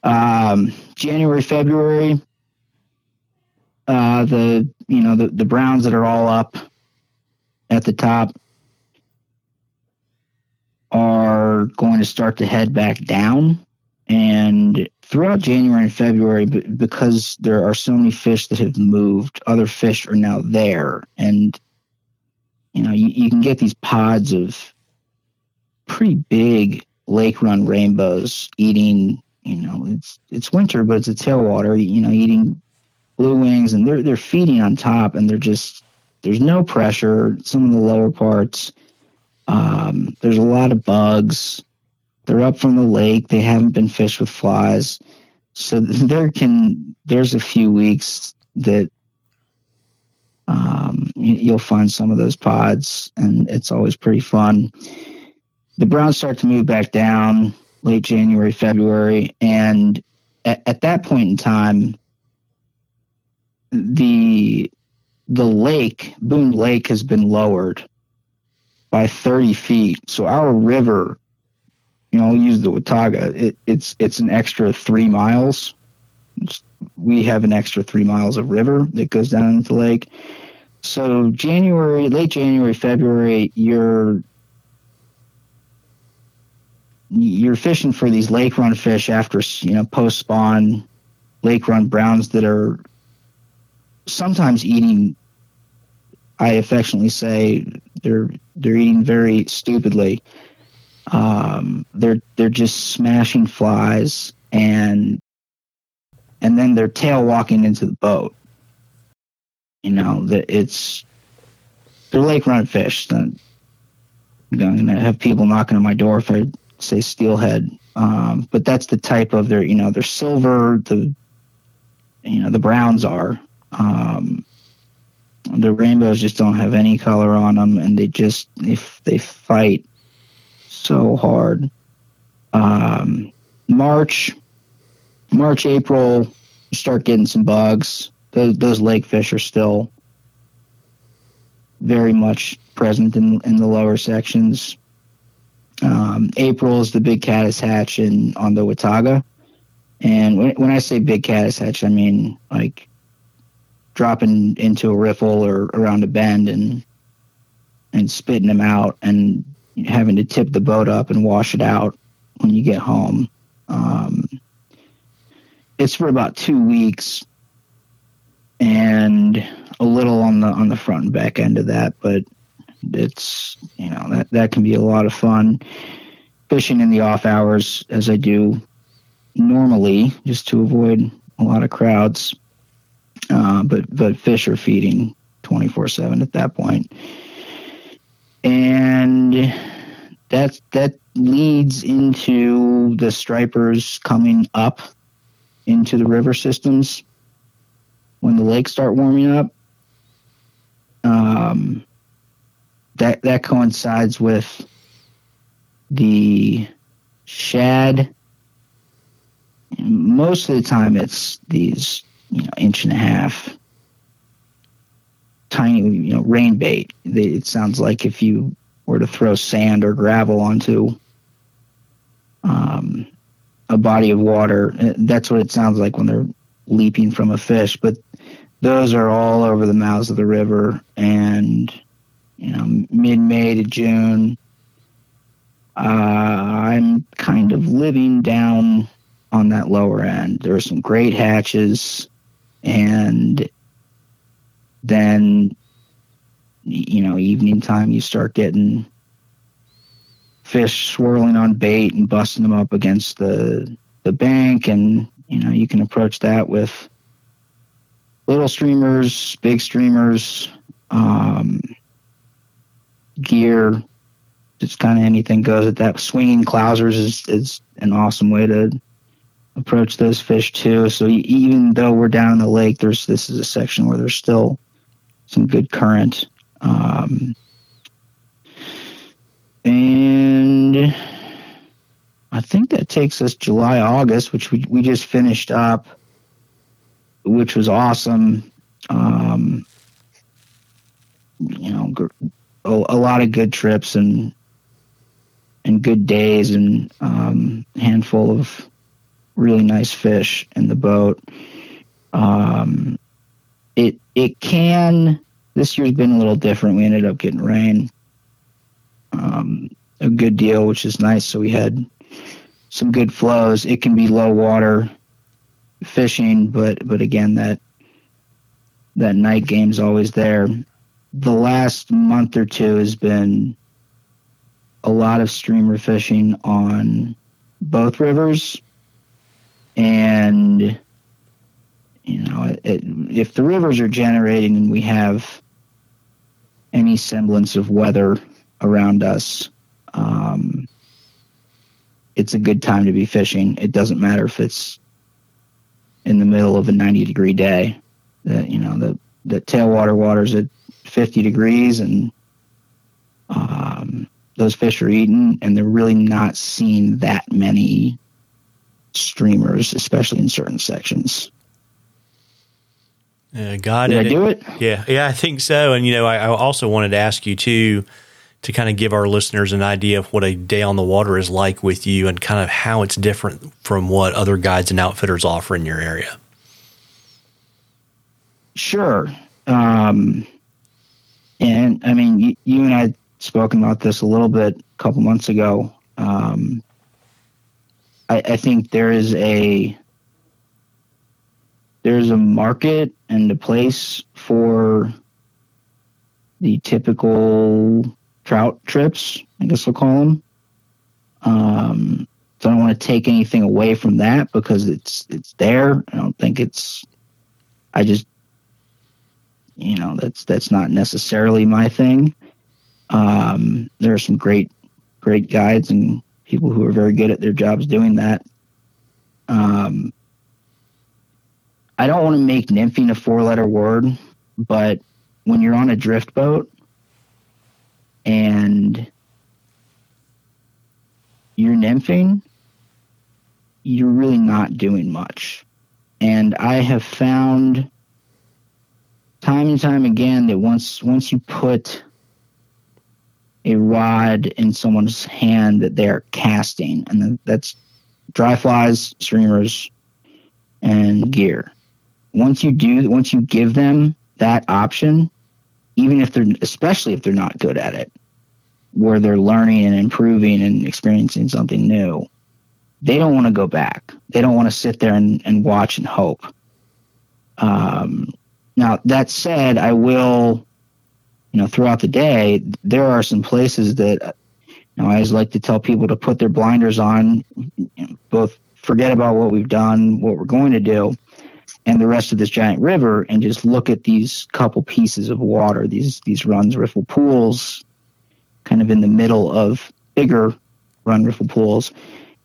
Um, January, February, uh, the you know the the Browns that are all up at the top are going to start to head back down, and throughout January and February, because there are so many fish that have moved, other fish are now there. And, you know, you, you can get these pods of pretty big lake run rainbows eating, you know, it's it's winter, but it's a tailwater, you know, eating blue wings and they're they're feeding on top and they're just there's no pressure. Some of the lower parts. Um, there's a lot of bugs they're up from the lake. They haven't been fished with flies. So there can there's a few weeks that um, you'll find some of those pods, and it's always pretty fun. The browns start to move back down late January, February, and at, at that point in time, the the lake, Boone Lake, has been lowered by 30 feet. So our river you know, use the Watauga. It, it's it's an extra three miles. It's, we have an extra three miles of river that goes down into the lake. So January, late January, February, you're you're fishing for these lake run fish after you know post spawn lake run browns that are sometimes eating I affectionately say they're they're eating very stupidly. Um, they're they're just smashing flies and and then they're tail walking into the boat. You know that it's they're lake run fish. Then I'm gonna have people knocking on my door if I say steelhead. Um, but that's the type of their you know they're silver. The you know the browns are. Um, the rainbows just don't have any color on them, and they just if they fight so hard. Um, March, March, April, start getting some bugs. Those, those lake fish are still very much present in, in the lower sections. Um, April is the big caddis hatch in on the Watauga. And when, when I say big caddis hatch, I mean like dropping into a riffle or around a bend and and spitting them out and having to tip the boat up and wash it out when you get home. Um, it's for about two weeks and a little on the on the front and back end of that, but it's you know that that can be a lot of fun fishing in the off hours as I do normally just to avoid a lot of crowds. Uh, but but fish are feeding 24 7 at that point and that that leads into the stripers coming up into the river systems when the lakes start warming up um, that that coincides with the shad most of the time it's these you know, inch and a half, tiny, you know, rain bait. It sounds like if you were to throw sand or gravel onto um, a body of water, uh, that's what it sounds like when they're leaping from a fish. But those are all over the mouths of the river, and you know, mid-May to June. Uh, I'm kind of living down on that lower end. There are some great hatches and then you know evening time you start getting fish swirling on bait and busting them up against the the bank and you know you can approach that with little streamers big streamers um, gear just kind of anything goes at that swinging clousers is, is an awesome way to approach those fish too. So even though we're down in the lake, there's this is a section where there's still some good current. Um, and I think that takes us July, August, which we, we just finished up, which was awesome. Um, you know, a, a, lot of good trips and and good days and um, handful of really nice fish in the boat. Um, it it can. This year's been a little different. We ended up getting rain, um, a good deal, which is nice. So we had some good flows. It can be low water fishing, but but again that that night game's always there. The last month or two has been a lot of streamer fishing on both rivers and you know it, if the rivers are generating and we have any semblance of weather around us um, it's a good time to be fishing it doesn't matter if it's in the middle of a 90 degree day that you know the the tailwater waters at 50 degrees and um, those fish are eating and they're really not seeing that many streamers, especially in certain sections. Uh, God, did I do it? Yeah, yeah, I think so. And you know, I, I, also wanted to ask you too. To kind of give our listeners an idea of what a day on the water is like with you and kind of how it's different from what other guides and outfitters offer in your area? Sure. Um, and I mean, you, you, and I spoken about this a little bit a couple months ago. Um, I, I think there is a there's a market and a place for the typical trout trips, I guess we'll call them. Um, so I don't want to take anything away from that because it's it's there. I don't think it's. I just, you know, that's that's not necessarily my thing. Um, there are some great great guides and people who are very good at their jobs doing that. Um, I don't want to make nymphing a four letter word, but when you're on a drift boat and you're nymphing, you're really not doing much. And I have found time and time again that once once you put a rod in someone's hand that they're casting, and that's dry flies, streamers, and gear once you do, once you give them that option, even if they're, especially if they're not good at it, where they're learning and improving and experiencing something new, they don't want to go back. They don't want to sit there and, and watch and hope. Um, now, that said, I will, you know, throughout the day, there are some places that, you know, I always like to tell people to put their blinders on, you know, both forget about what we've done, what we're going to do, and the rest of this giant river and just look at these couple pieces of water, these these runs riffle pools, kind of in the middle of bigger run riffle pools.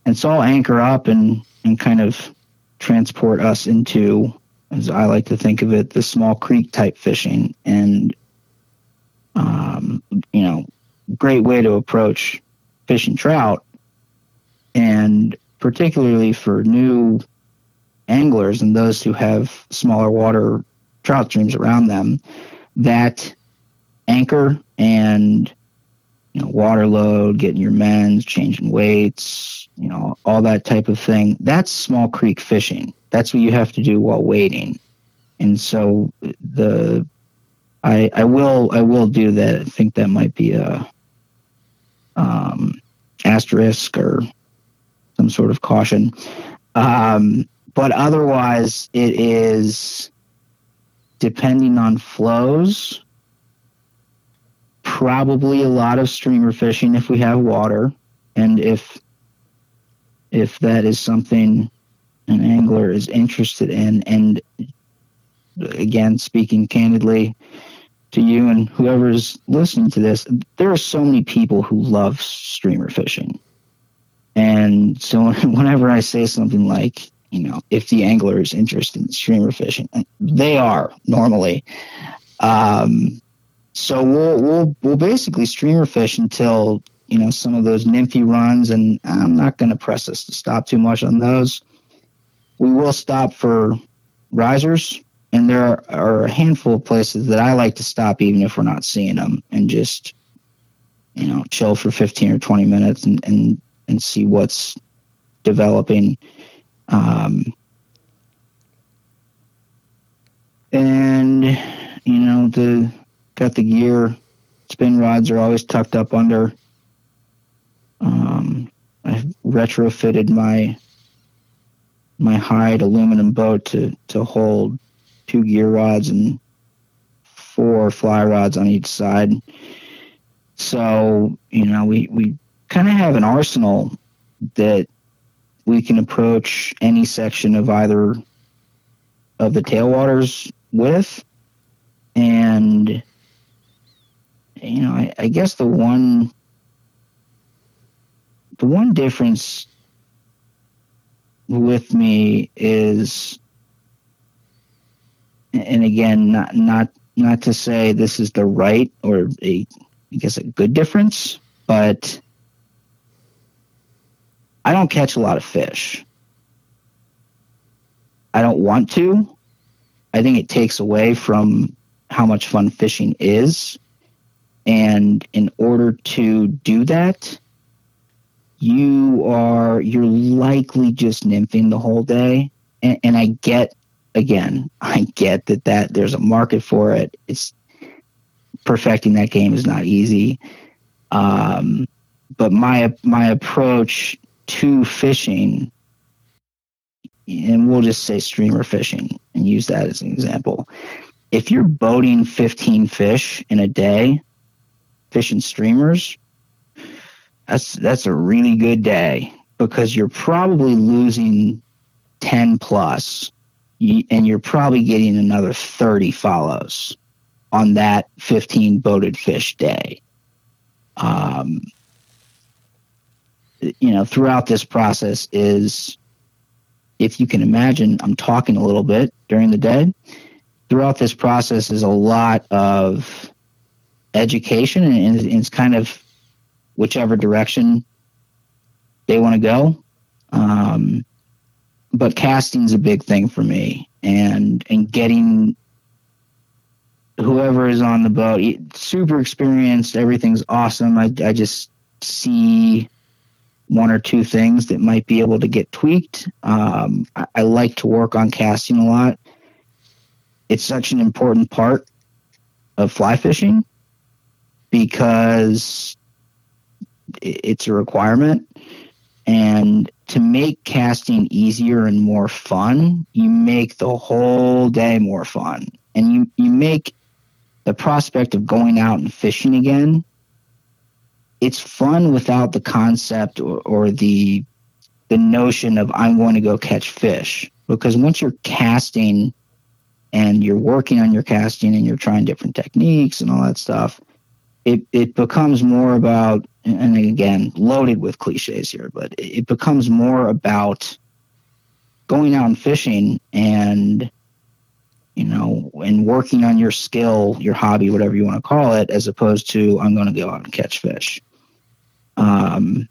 And so I'll anchor up and, and kind of transport us into, as I like to think of it, the small creek type fishing. And, um, you know, great way to approach fishing trout. And particularly for new anglers and those who have smaller water trout streams around them that anchor and you know water load getting your mends changing weights you know all that type of thing that's small creek fishing. That's what you have to do while waiting and so the i i will i will do that. I think that might be a um asterisk or some sort of caution. Um but otherwise it is depending on flows probably a lot of streamer fishing if we have water. And if if that is something an angler is interested in and again speaking candidly to you and whoever's listening to this there are so many people who love streamer fishing. And so whenever i say something like you know, if the angler is interested in streamer fishing, they are normally. Um, so we'll we'll we'll basically streamer fish until you know some of those nymphy runs, and I'm not going to press us to stop too much on those. We will stop for risers, and there are, are a handful of places that I like to stop even if we're not seeing them, and just you know chill for 15 or 20 minutes and and and see what's developing um, and you know the got the gear. Spin rods are always tucked up under. Um, I've retrofitted my my hide aluminum boat to to hold two gear rods and four fly rods on each side. So you know we we kind of have an arsenal that we can approach any section of either of the tailwaters with. And, you know, I, I guess the one, the one difference with me is, and again, not, not, not to say this is the right or a, I guess a good difference, but I don't catch a lot of fish. I don't want to. I think it takes away from how much fun fishing is. And in order to do that, you are you're likely just nymphing the whole day. And, and I get again, I get that that there's a market for it. It's perfecting that game is not easy. Um, but my my approach to fishing, and we'll just say streamer fishing and use that as an example. If you're boating 15 fish in a day, fishing streamers, that's that's a really good day because you're probably losing 10 plus and you're probably getting another 30 follows on that 15 boated fish day. Um, you know, throughout this process is, if you can imagine, I'm talking a little bit during the day. Throughout this process is a lot of education, and it's kind of whichever direction they want to go. Um, but casting's a big thing for me, and and getting whoever is on the boat super experienced. Everything's awesome. I I just see one or two things that might be able to get tweaked. Um, I, I like to work on casting a lot. It's such an important part of fly fishing because it's a requirement. And to make casting easier and more fun, you make the whole day more fun. And you, you make the prospect of going out and fishing again it's fun without the concept or, or the the notion of I'm going to go catch fish because once you're casting and you're working on your casting and you're trying different techniques and all that stuff, it it becomes more about and again loaded with cliches here, but it becomes more about going out and fishing and you know and working on your skill, your hobby, whatever you want to call it, as opposed to I'm going to go out and catch fish. Um,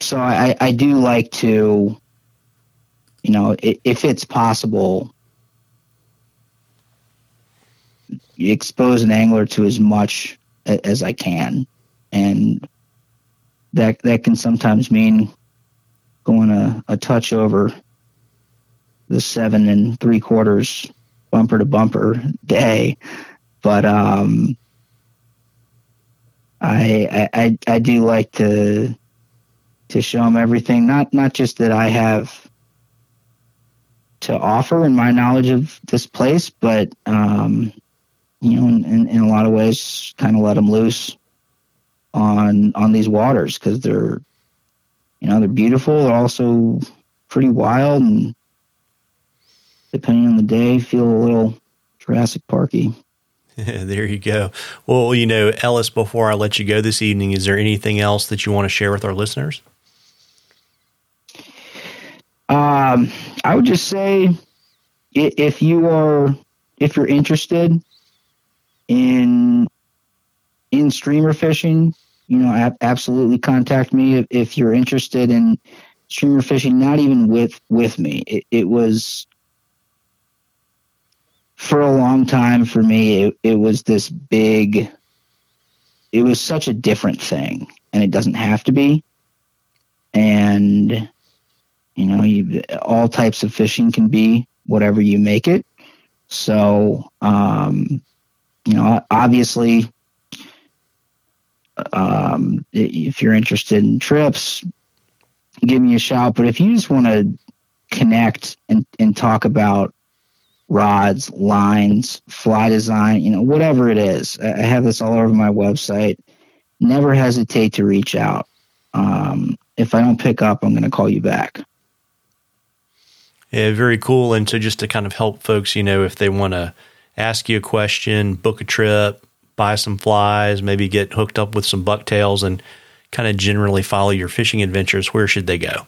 so I, I do like to, you know, if it's possible, expose an angler to as much as I can, and that that can sometimes mean going a, a touch over the seven and three quarters bumper to bumper day, but um, I, I I do like to to show them everything. Not not just that I have to offer in my knowledge of this place, but um, you know, in, in a lot of ways, kind of let them loose on on these waters because they're you know they're beautiful. They're also pretty wild, and depending on the day, feel a little Jurassic Parky. there you go. Well, you know, Ellis, before I let you go this evening, is there anything else that you want to share with our listeners? Um, I would just say if you are if you're interested in in streamer fishing, you know, absolutely contact me if, you're interested in streamer fishing. Not even with with me. It, it was for a long time for me it, it was this big it was such a different thing and it doesn't have to be. And you know you, all types of fishing can be whatever you make it. So um, you know obviously um, if you're interested in trips give me a shout. But if you just want to connect and, and talk about rods, lines, fly design, you know, whatever it is. I have this all over my website. Never hesitate to reach out. Um, if I don't pick up, I'm going to call you back. Yeah, very cool. And so, just to kind of help folks, you know, if they want to ask you a question, book a trip, buy some flies, maybe get hooked up with some bucktails, and kind of generally follow your fishing adventures, where should they go?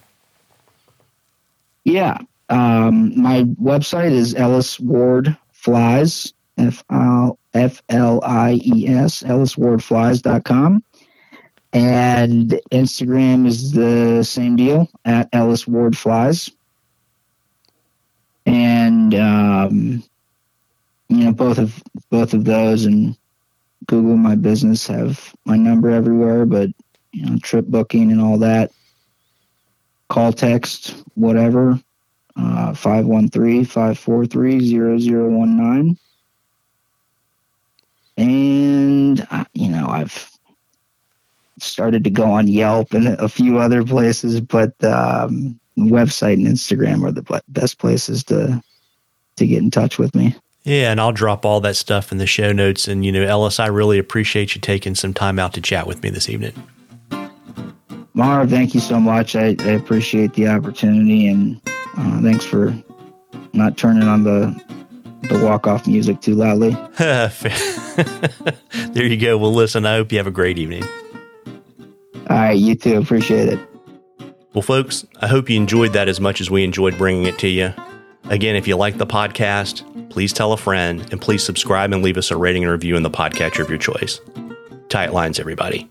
Yeah, um, my website is Ellis Ward Flies, F L I E S, elliswardflies.com. And Instagram is the same deal at Ellis Ward Flies. And, um, you know, both of, both of those and Google my business, have my number everywhere, but you know, trip booking and all that. Call, text, whatever, uh, 513-543-0019. And, uh, you know, I've started to go on Yelp and a few other places, but um, website and Instagram are the best places to to get in touch with me. Yeah, and I'll drop all that stuff in the show notes. And you know, Ellis, I really appreciate you taking some time out to chat with me this evening. Mara, thank you so much. I, I appreciate the opportunity, and uh, thanks for not turning on the the walk off music too loudly. there you go. Well, listen, I hope you have a great evening. All right, you too. Appreciate it. Well, folks, I hope you enjoyed that as much as we enjoyed bringing it to you. Again, if you like the podcast, please tell a friend and please subscribe and leave us a rating and review in the podcatcher of your choice. Tight lines, everybody.